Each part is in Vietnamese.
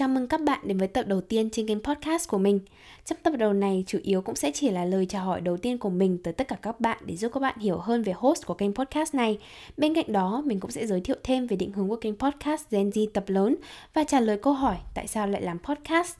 Chào mừng các bạn đến với tập đầu tiên trên kênh podcast của mình. Trong tập đầu này chủ yếu cũng sẽ chỉ là lời chào hỏi đầu tiên của mình tới tất cả các bạn để giúp các bạn hiểu hơn về host của kênh podcast này. Bên cạnh đó, mình cũng sẽ giới thiệu thêm về định hướng của kênh podcast Gen Z tập lớn và trả lời câu hỏi tại sao lại làm podcast.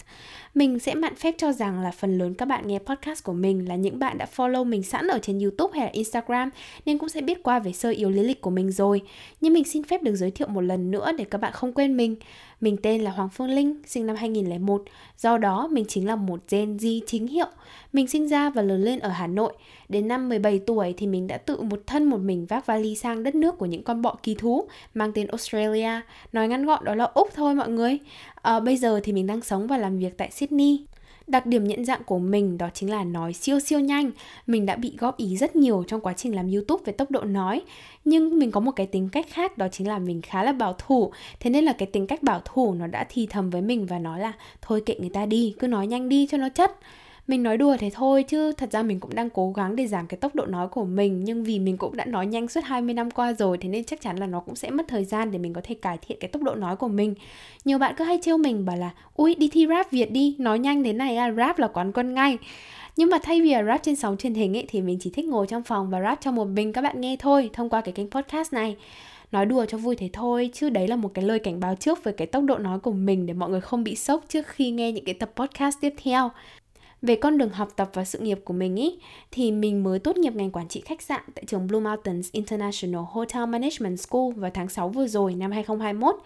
Mình sẽ mạn phép cho rằng là phần lớn các bạn nghe podcast của mình là những bạn đã follow mình sẵn ở trên YouTube hay là Instagram nên cũng sẽ biết qua về sơ yếu lý lịch của mình rồi. Nhưng mình xin phép được giới thiệu một lần nữa để các bạn không quên mình. Mình tên là Hoàng Phương Linh, sinh năm 2001, do đó mình chính là một Gen Z chính hiệu. Mình sinh ra và lớn lên ở Hà Nội. Đến năm 17 tuổi thì mình đã tự một thân một mình vác vali sang đất nước của những con bọ kỳ thú mang tên Australia. Nói ngắn gọn đó là Úc thôi mọi người. À, bây giờ thì mình đang sống và làm việc tại Sydney. Đặc điểm nhận dạng của mình đó chính là nói siêu siêu nhanh. Mình đã bị góp ý rất nhiều trong quá trình làm YouTube về tốc độ nói. Nhưng mình có một cái tính cách khác đó chính là mình khá là bảo thủ. Thế nên là cái tính cách bảo thủ nó đã thì thầm với mình và nói là thôi kệ người ta đi, cứ nói nhanh đi cho nó chất mình nói đùa thế thôi chứ thật ra mình cũng đang cố gắng để giảm cái tốc độ nói của mình nhưng vì mình cũng đã nói nhanh suốt 20 năm qua rồi thế nên chắc chắn là nó cũng sẽ mất thời gian để mình có thể cải thiện cái tốc độ nói của mình. Nhiều bạn cứ hay trêu mình bảo là ui đi thi rap Việt đi, nói nhanh thế này à, rap là quán quân ngay. Nhưng mà thay vì rap trên sóng truyền hình ấy thì mình chỉ thích ngồi trong phòng và rap cho một mình các bạn nghe thôi thông qua cái kênh podcast này nói đùa cho vui thế thôi chứ đấy là một cái lời cảnh báo trước về cái tốc độ nói của mình để mọi người không bị sốc trước khi nghe những cái tập podcast tiếp theo về con đường học tập và sự nghiệp của mình ý thì mình mới tốt nghiệp ngành quản trị khách sạn tại trường Blue Mountains International Hotel Management School vào tháng 6 vừa rồi năm 2021.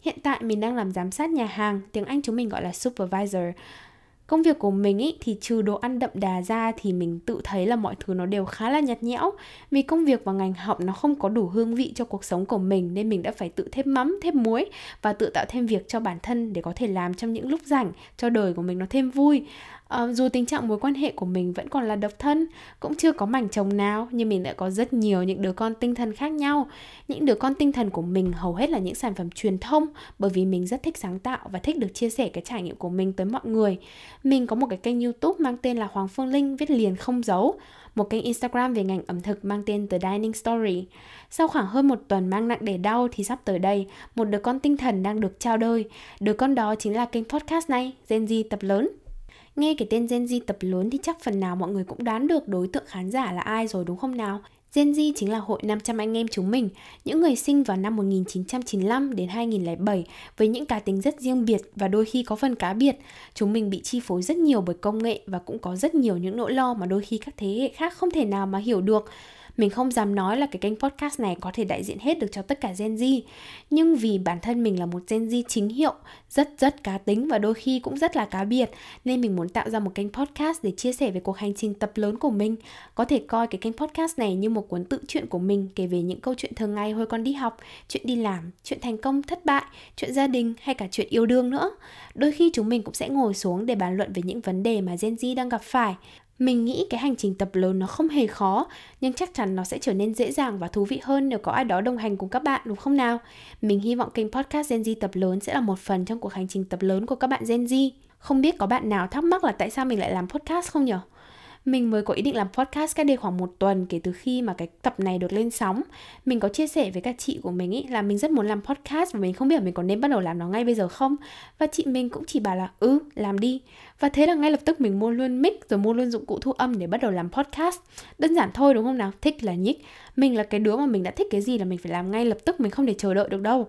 Hiện tại mình đang làm giám sát nhà hàng, tiếng Anh chúng mình gọi là supervisor. Công việc của mình ý, thì trừ đồ ăn đậm đà ra thì mình tự thấy là mọi thứ nó đều khá là nhạt nhẽo Vì công việc và ngành học nó không có đủ hương vị cho cuộc sống của mình Nên mình đã phải tự thêm mắm, thêm muối Và tự tạo thêm việc cho bản thân để có thể làm trong những lúc rảnh Cho đời của mình nó thêm vui uh, dù tình trạng mối quan hệ của mình vẫn còn là độc thân cũng chưa có mảnh chồng nào nhưng mình đã có rất nhiều những đứa con tinh thần khác nhau những đứa con tinh thần của mình hầu hết là những sản phẩm truyền thông bởi vì mình rất thích sáng tạo và thích được chia sẻ cái trải nghiệm của mình tới mọi người mình có một cái kênh youtube mang tên là hoàng phương linh viết liền không giấu một kênh Instagram về ngành ẩm thực mang tên The Dining Story. Sau khoảng hơn một tuần mang nặng để đau thì sắp tới đây, một đứa con tinh thần đang được trao đời. Đứa con đó chính là kênh podcast này, Gen Z tập lớn. Nghe cái tên Gen Z tập lớn thì chắc phần nào mọi người cũng đoán được đối tượng khán giả là ai rồi đúng không nào? Gen Z chính là hội 500 anh em chúng mình, những người sinh vào năm 1995 đến 2007 với những cá tính rất riêng biệt và đôi khi có phần cá biệt. Chúng mình bị chi phối rất nhiều bởi công nghệ và cũng có rất nhiều những nỗi lo mà đôi khi các thế hệ khác không thể nào mà hiểu được. Mình không dám nói là cái kênh podcast này có thể đại diện hết được cho tất cả Gen Z Nhưng vì bản thân mình là một Gen Z chính hiệu Rất rất cá tính và đôi khi cũng rất là cá biệt Nên mình muốn tạo ra một kênh podcast để chia sẻ về cuộc hành trình tập lớn của mình. Có thể coi cái kênh podcast này như một cuốn tự truyện của mình Kể về những câu chuyện thường ngày hồi còn đi học Chuyện đi làm, chuyện thành công, thất bại, chuyện gia đình hay cả chuyện yêu đương nữa. Đôi khi chúng mình cũng sẽ ngồi xuống để bàn luận về những vấn đề mà Gen Z đang gặp phải mình nghĩ cái hành trình tập lớn nó không hề khó, nhưng chắc chắn nó sẽ trở nên dễ dàng và thú vị hơn nếu có ai đó đồng hành cùng các bạn đúng không nào? Mình hy vọng kênh podcast Gen Z tập lớn sẽ là một phần trong cuộc hành trình tập lớn của các bạn Gen Z. Không biết có bạn nào thắc mắc là tại sao mình lại làm podcast không nhỉ? Mình mới có ý định làm podcast cách đây khoảng một tuần kể từ khi mà cái tập này được lên sóng. Mình có chia sẻ với các chị của mình ý là mình rất muốn làm podcast và mình không biết là mình có nên bắt đầu làm nó ngay bây giờ không. Và chị mình cũng chỉ bảo là ừ, làm đi. Và thế là ngay lập tức mình mua luôn mic rồi mua luôn dụng cụ thu âm để bắt đầu làm podcast. Đơn giản thôi đúng không nào? Thích là nhích. Mình là cái đứa mà mình đã thích cái gì là mình phải làm ngay lập tức, mình không thể chờ đợi được đâu.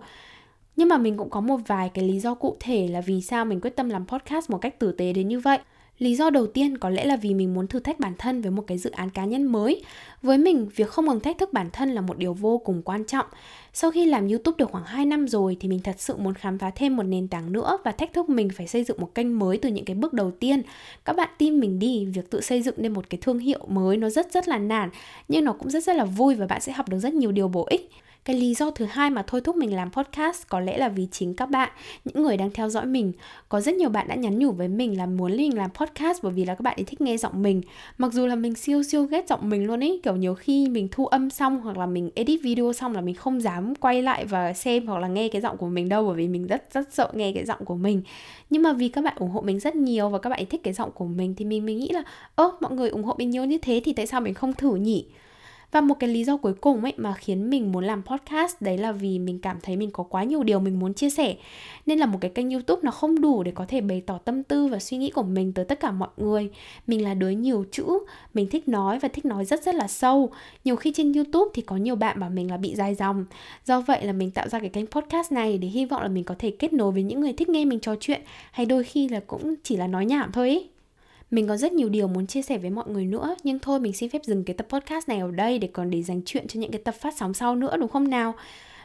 Nhưng mà mình cũng có một vài cái lý do cụ thể là vì sao mình quyết tâm làm podcast một cách tử tế đến như vậy. Lý do đầu tiên có lẽ là vì mình muốn thử thách bản thân với một cái dự án cá nhân mới. Với mình, việc không ngừng thách thức bản thân là một điều vô cùng quan trọng. Sau khi làm YouTube được khoảng 2 năm rồi thì mình thật sự muốn khám phá thêm một nền tảng nữa và thách thức mình phải xây dựng một kênh mới từ những cái bước đầu tiên. Các bạn tin mình đi, việc tự xây dựng nên một cái thương hiệu mới nó rất rất là nản nhưng nó cũng rất rất là vui và bạn sẽ học được rất nhiều điều bổ ích cái lý do thứ hai mà thôi thúc mình làm podcast có lẽ là vì chính các bạn, những người đang theo dõi mình. Có rất nhiều bạn đã nhắn nhủ với mình là muốn mình làm podcast bởi vì là các bạn ấy thích nghe giọng mình. Mặc dù là mình siêu siêu ghét giọng mình luôn ấy kiểu nhiều khi mình thu âm xong hoặc là mình edit video xong là mình không dám quay lại và xem hoặc là nghe cái giọng của mình đâu bởi vì mình rất rất sợ nghe cái giọng của mình. Nhưng mà vì các bạn ủng hộ mình rất nhiều và các bạn ấy thích cái giọng của mình thì mình mình nghĩ là, ơ, mọi người ủng hộ mình nhiều như thế thì tại sao mình không thử nhỉ? Và một cái lý do cuối cùng ấy mà khiến mình muốn làm podcast đấy là vì mình cảm thấy mình có quá nhiều điều mình muốn chia sẻ. Nên là một cái kênh youtube nó không đủ để có thể bày tỏ tâm tư và suy nghĩ của mình tới tất cả mọi người. Mình là đứa nhiều chữ, mình thích nói và thích nói rất rất là sâu. Nhiều khi trên youtube thì có nhiều bạn bảo mình là bị dài dòng. Do vậy là mình tạo ra cái kênh podcast này để hy vọng là mình có thể kết nối với những người thích nghe mình trò chuyện, hay đôi khi là cũng chỉ là nói nhảm thôi ấy mình có rất nhiều điều muốn chia sẻ với mọi người nữa, nhưng thôi mình xin phép dừng cái tập podcast này ở đây để còn để dành chuyện cho những cái tập phát sóng sau nữa, đúng không nào?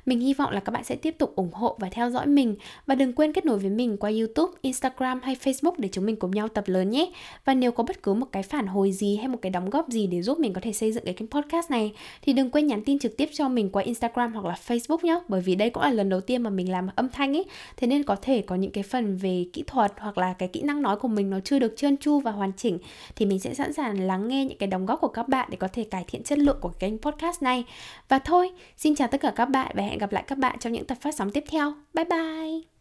Mình hy vọng là các bạn sẽ tiếp tục ủng hộ và theo dõi mình và đừng quên kết nối với mình qua YouTube, Instagram hay Facebook để chúng mình cùng nhau tập lớn nhé. Và nếu có bất cứ một cái phản hồi gì hay một cái đóng góp gì để giúp mình có thể xây dựng cái kênh podcast này thì đừng quên nhắn tin trực tiếp cho mình qua Instagram hoặc là Facebook nhé. Bởi vì đây cũng là lần đầu tiên mà mình làm âm thanh ấy, thế nên có thể có những cái phần về kỹ thuật hoặc là cái kỹ năng nói của mình nó chưa được trơn tru và hoàn chỉnh thì mình sẽ sẵn sàng lắng nghe những cái đóng góp của các bạn để có thể cải thiện chất lượng của kênh podcast này. Và thôi, xin chào tất cả các bạn và hẹn hẹn gặp lại các bạn trong những tập phát sóng tiếp theo. Bye bye!